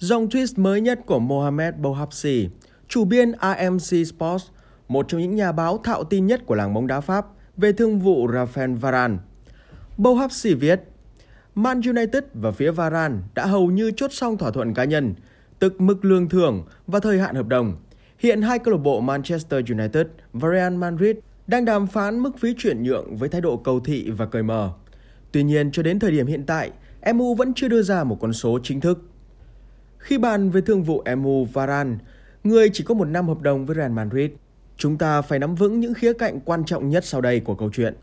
Dòng tweet mới nhất của Mohamed Bouhafsi, chủ biên AMC Sports, một trong những nhà báo thạo tin nhất của làng bóng đá Pháp về thương vụ Rafael Varane. Bouhafsi viết, Man United và phía Varane đã hầu như chốt xong thỏa thuận cá nhân, tức mức lương thưởng và thời hạn hợp đồng. Hiện hai câu lạc bộ Manchester United và Real Madrid đang đàm phán mức phí chuyển nhượng với thái độ cầu thị và cởi mở. Tuy nhiên, cho đến thời điểm hiện tại, MU vẫn chưa đưa ra một con số chính thức. Khi bàn về thương vụ Emu Varane, người chỉ có một năm hợp đồng với Real Madrid, chúng ta phải nắm vững những khía cạnh quan trọng nhất sau đây của câu chuyện.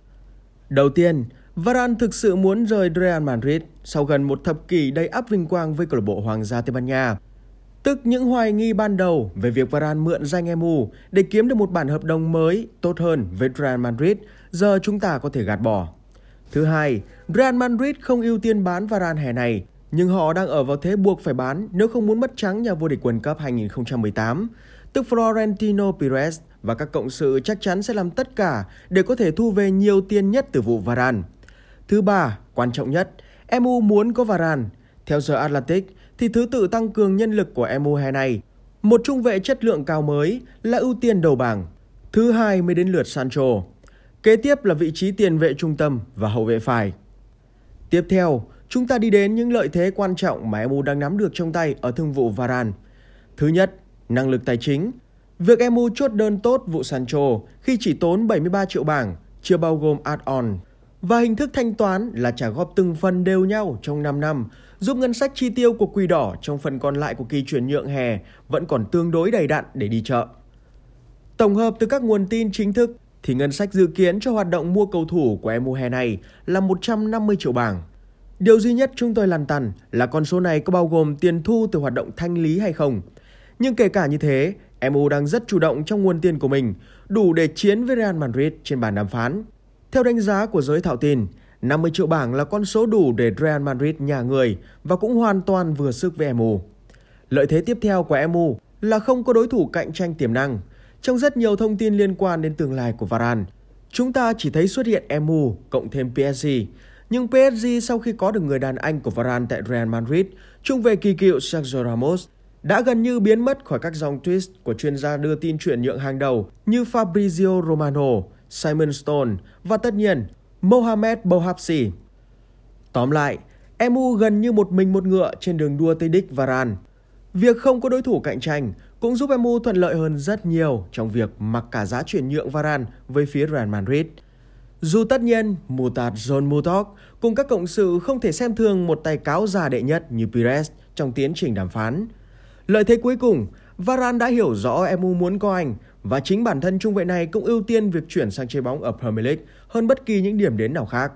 Đầu tiên, Varane thực sự muốn rời Real Madrid sau gần một thập kỷ đầy áp vinh quang với câu lạc bộ Hoàng gia Tây Ban Nha. Tức những hoài nghi ban đầu về việc Varane mượn danh Emu để kiếm được một bản hợp đồng mới tốt hơn với Real Madrid, giờ chúng ta có thể gạt bỏ. Thứ hai, Real Madrid không ưu tiên bán Varane hè này, nhưng họ đang ở vào thế buộc phải bán nếu không muốn mất trắng nhà vô địch World Cup 2018. Tức Florentino Perez và các cộng sự chắc chắn sẽ làm tất cả để có thể thu về nhiều tiền nhất từ vụ Varane. Thứ ba, quan trọng nhất, MU muốn có Varane. Theo giờ Atlantic, thì thứ tự tăng cường nhân lực của MU hè này. Một trung vệ chất lượng cao mới là ưu tiên đầu bảng. Thứ hai mới đến lượt Sancho. Kế tiếp là vị trí tiền vệ trung tâm và hậu vệ phải. Tiếp theo, chúng ta đi đến những lợi thế quan trọng mà MU đang nắm được trong tay ở thương vụ Varane. Thứ nhất, năng lực tài chính. Việc MU chốt đơn tốt vụ Sancho khi chỉ tốn 73 triệu bảng, chưa bao gồm add-on. Và hình thức thanh toán là trả góp từng phần đều nhau trong 5 năm, giúp ngân sách chi tiêu của Quỷ Đỏ trong phần còn lại của kỳ chuyển nhượng hè vẫn còn tương đối đầy đặn để đi chợ. Tổng hợp từ các nguồn tin chính thức thì ngân sách dự kiến cho hoạt động mua cầu thủ của MU hè này là 150 triệu bảng. Điều duy nhất chúng tôi lăn tăn là con số này có bao gồm tiền thu từ hoạt động thanh lý hay không. Nhưng kể cả như thế, MU đang rất chủ động trong nguồn tiền của mình, đủ để chiến với Real Madrid trên bàn đàm phán. Theo đánh giá của giới thạo tin, 50 triệu bảng là con số đủ để Real Madrid nhà người và cũng hoàn toàn vừa sức với MU. Lợi thế tiếp theo của MU là không có đối thủ cạnh tranh tiềm năng. Trong rất nhiều thông tin liên quan đến tương lai của Varane, chúng ta chỉ thấy xuất hiện MU cộng thêm PSG. Nhưng PSG sau khi có được người đàn anh của Varane tại Real Madrid, trung về kỳ cựu Sergio Ramos, đã gần như biến mất khỏi các dòng tweet của chuyên gia đưa tin chuyển nhượng hàng đầu như Fabrizio Romano, Simon Stone và tất nhiên Mohamed Bouhapsi. Tóm lại, MU gần như một mình một ngựa trên đường đua tới đích Varane. Việc không có đối thủ cạnh tranh cũng giúp MU thuận lợi hơn rất nhiều trong việc mặc cả giá chuyển nhượng Varane với phía Real Madrid. Dù tất nhiên, Mutat John Mutok cùng các cộng sự không thể xem thường một tay cáo già đệ nhất như Pires trong tiến trình đàm phán. Lợi thế cuối cùng, Varane đã hiểu rõ MU muốn có anh và chính bản thân trung vệ này cũng ưu tiên việc chuyển sang chơi bóng ở Premier League hơn bất kỳ những điểm đến nào khác.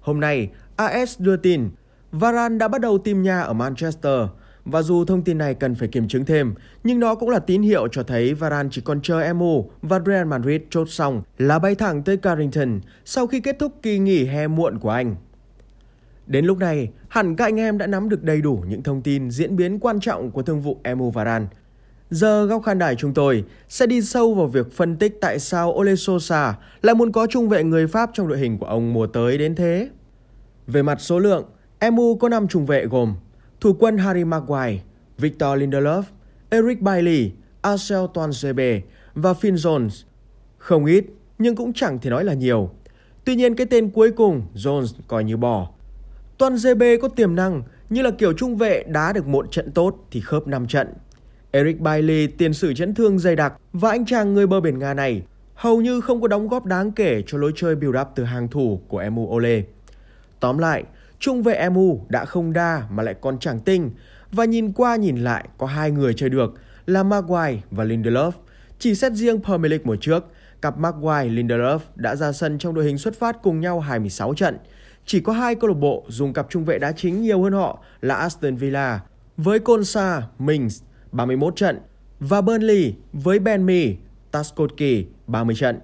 Hôm nay, AS đưa tin Varane đã bắt đầu tìm nhà ở Manchester và dù thông tin này cần phải kiểm chứng thêm, nhưng nó cũng là tín hiệu cho thấy Varane chỉ còn chờ MU và Real Madrid chốt xong là bay thẳng tới Carrington sau khi kết thúc kỳ nghỉ hè muộn của anh. Đến lúc này, hẳn các anh em đã nắm được đầy đủ những thông tin diễn biến quan trọng của thương vụ MU Varane. Giờ góc khán đài chúng tôi sẽ đi sâu vào việc phân tích tại sao Ole Sosa lại muốn có trung vệ người Pháp trong đội hình của ông mùa tới đến thế. Về mặt số lượng, MU có 5 trung vệ gồm thủ quân Harry Maguire, Victor Lindelof, Eric Bailly, Marcel Toansebe và Finn Jones. Không ít, nhưng cũng chẳng thể nói là nhiều. Tuy nhiên cái tên cuối cùng, Jones coi như bỏ. Tuanzebe có tiềm năng, như là kiểu trung vệ đá được một trận tốt thì khớp 5 trận. Eric Bailey tiền sử chấn thương dày đặc và anh chàng người bờ biển Nga này hầu như không có đóng góp đáng kể cho lối chơi build up từ hàng thủ của MU Ole. Tóm lại, trung vệ MU đã không đa mà lại còn chẳng tinh và nhìn qua nhìn lại có hai người chơi được là Maguire và Lindelof. Chỉ xét riêng Premier League mùa trước, cặp Maguire-Lindelof đã ra sân trong đội hình xuất phát cùng nhau 26 trận. Chỉ có hai câu lạc bộ dùng cặp trung vệ đá chính nhiều hơn họ là Aston Villa với Konsa, Mings 31 trận và Burnley với Ben Mee, Taskotki 30 trận.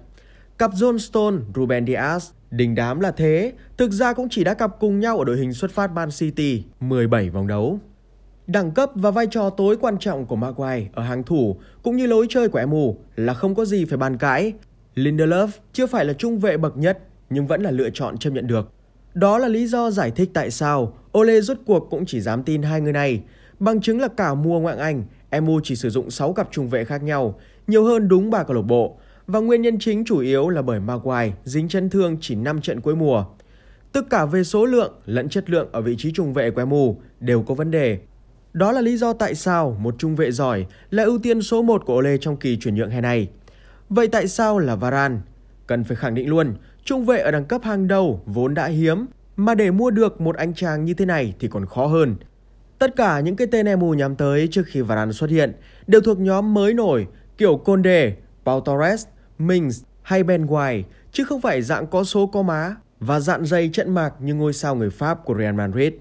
Cặp John Stone, Ruben Diaz đình đám là thế, thực ra cũng chỉ đã cặp cùng nhau ở đội hình xuất phát Man City 17 vòng đấu. Đẳng cấp và vai trò tối quan trọng của Maguire ở hàng thủ cũng như lối chơi của MU là không có gì phải bàn cãi. Lindelof chưa phải là trung vệ bậc nhất nhưng vẫn là lựa chọn chấp nhận được. Đó là lý do giải thích tại sao Ole rốt cuộc cũng chỉ dám tin hai người này Bằng chứng là cả mùa ngoại Anh, MU chỉ sử dụng 6 cặp trung vệ khác nhau, nhiều hơn đúng ba câu lạc bộ. Và nguyên nhân chính chủ yếu là bởi Maguire dính chấn thương chỉ 5 trận cuối mùa. Tất cả về số lượng lẫn chất lượng ở vị trí trung vệ của MU đều có vấn đề. Đó là lý do tại sao một trung vệ giỏi là ưu tiên số 1 của Ole trong kỳ chuyển nhượng hè này. Vậy tại sao là Varane? Cần phải khẳng định luôn, trung vệ ở đẳng cấp hàng đầu vốn đã hiếm, mà để mua được một anh chàng như thế này thì còn khó hơn. Tất cả những cái tên MU nhắm tới trước khi Varane xuất hiện đều thuộc nhóm mới nổi kiểu Conde, Pau Torres, Mings hay Ben White, chứ không phải dạng có số có má và dạn dây trận mạc như ngôi sao người Pháp của Real Madrid.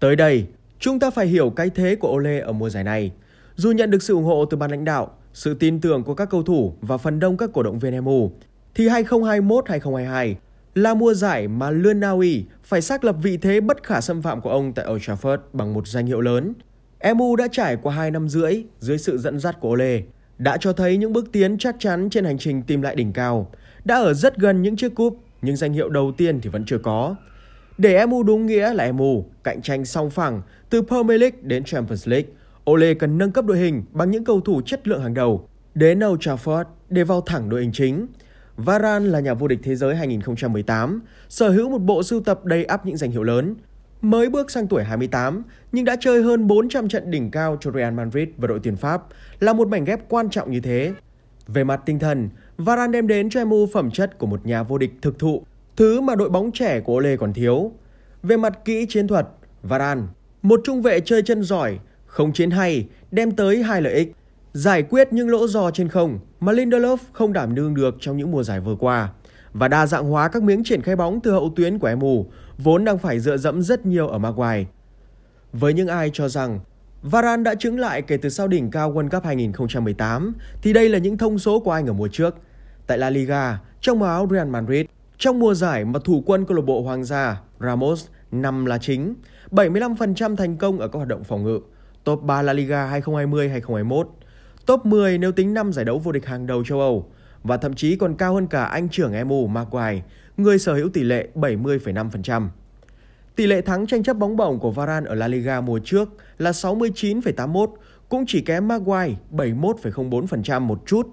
Tới đây, chúng ta phải hiểu cái thế của Ole ở mùa giải này. Dù nhận được sự ủng hộ từ ban lãnh đạo, sự tin tưởng của các cầu thủ và phần đông các cổ động viên MU, thì 2021-2022 là mùa giải mà Lunawi phải xác lập vị thế bất khả xâm phạm của ông tại Old Trafford bằng một danh hiệu lớn. MU đã trải qua 2 năm rưỡi dưới sự dẫn dắt của Ole, đã cho thấy những bước tiến chắc chắn trên hành trình tìm lại đỉnh cao, đã ở rất gần những chiếc cúp, nhưng danh hiệu đầu tiên thì vẫn chưa có. Để MU đúng nghĩa là MU, cạnh tranh song phẳng từ Premier League đến Champions League, Ole cần nâng cấp đội hình bằng những cầu thủ chất lượng hàng đầu đến Old Trafford để vào thẳng đội hình chính. Varane là nhà vô địch thế giới 2018, sở hữu một bộ sưu tập đầy ắp những danh hiệu lớn. Mới bước sang tuổi 28, nhưng đã chơi hơn 400 trận đỉnh cao cho Real Madrid và đội tuyển Pháp, là một mảnh ghép quan trọng như thế. Về mặt tinh thần, Varane đem đến cho MU phẩm chất của một nhà vô địch thực thụ, thứ mà đội bóng trẻ của Ole còn thiếu. Về mặt kỹ chiến thuật, Varane, một trung vệ chơi chân giỏi, không chiến hay, đem tới hai lợi ích giải quyết những lỗ giò trên không mà Lindelof không đảm đương được trong những mùa giải vừa qua và đa dạng hóa các miếng triển khai bóng từ hậu tuyến của MU vốn đang phải dựa dẫm rất nhiều ở Maguire. Với những ai cho rằng Varane đã chứng lại kể từ sau đỉnh cao World Cup 2018 thì đây là những thông số của anh ở mùa trước. Tại La Liga, trong màu áo Real Madrid, trong mùa giải mà thủ quân câu lạc bộ Hoàng gia Ramos nằm là chính, 75% thành công ở các hoạt động phòng ngự, top 3 La Liga 2020-2021 top 10 nếu tính 5 giải đấu vô địch hàng đầu châu Âu và thậm chí còn cao hơn cả anh trưởng MU Maguire, người sở hữu tỷ lệ 70,5%. Tỷ lệ thắng tranh chấp bóng bổng của Varane ở La Liga mùa trước là 69,81, cũng chỉ kém Maguire 71,04% một chút.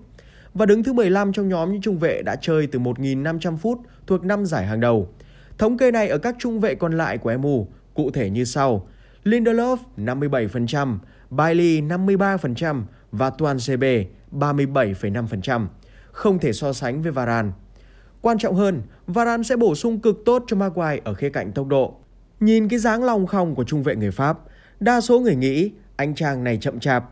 Và đứng thứ 15 trong nhóm những trung vệ đã chơi từ 1.500 phút thuộc 5 giải hàng đầu. Thống kê này ở các trung vệ còn lại của MU cụ thể như sau. Lindelof 57%, Bailey 53%, và toàn CB 37,5%, không thể so sánh với Varane. Quan trọng hơn, Varane sẽ bổ sung cực tốt cho Maguire ở khía cạnh tốc độ. Nhìn cái dáng lòng khòng của trung vệ người Pháp, đa số người nghĩ anh chàng này chậm chạp.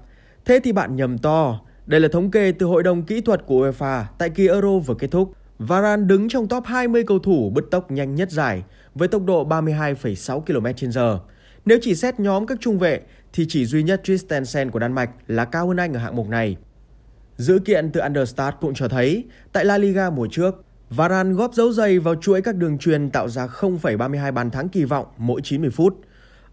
Thế thì bạn nhầm to. Đây là thống kê từ Hội đồng Kỹ thuật của UEFA tại kỳ Euro vừa kết thúc. Varane đứng trong top 20 cầu thủ bứt tốc nhanh nhất giải với tốc độ 32,6 km/h. Nếu chỉ xét nhóm các trung vệ thì chỉ duy nhất Christensen của Đan Mạch là cao hơn anh ở hạng mục này. Dữ kiện từ Understat cũng cho thấy, tại La Liga mùa trước, Varane góp dấu giày vào chuỗi các đường truyền tạo ra 0,32 bàn thắng kỳ vọng mỗi 90 phút.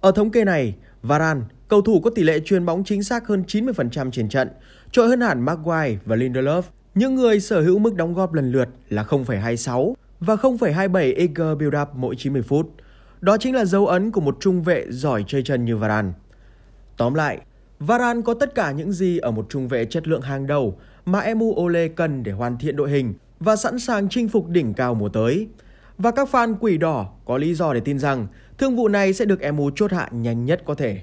Ở thống kê này, Varane, cầu thủ có tỷ lệ truyền bóng chính xác hơn 90% trên trận, trội hơn hẳn Maguire và Lindelof, những người sở hữu mức đóng góp lần lượt là 0,26 và 0,27 EG build-up mỗi 90 phút. Đó chính là dấu ấn của một trung vệ giỏi chơi chân như Varane. Tóm lại, Varane có tất cả những gì ở một trung vệ chất lượng hàng đầu mà Emu Ole cần để hoàn thiện đội hình và sẵn sàng chinh phục đỉnh cao mùa tới. Và các fan quỷ đỏ có lý do để tin rằng thương vụ này sẽ được Emu chốt hạ nhanh nhất có thể.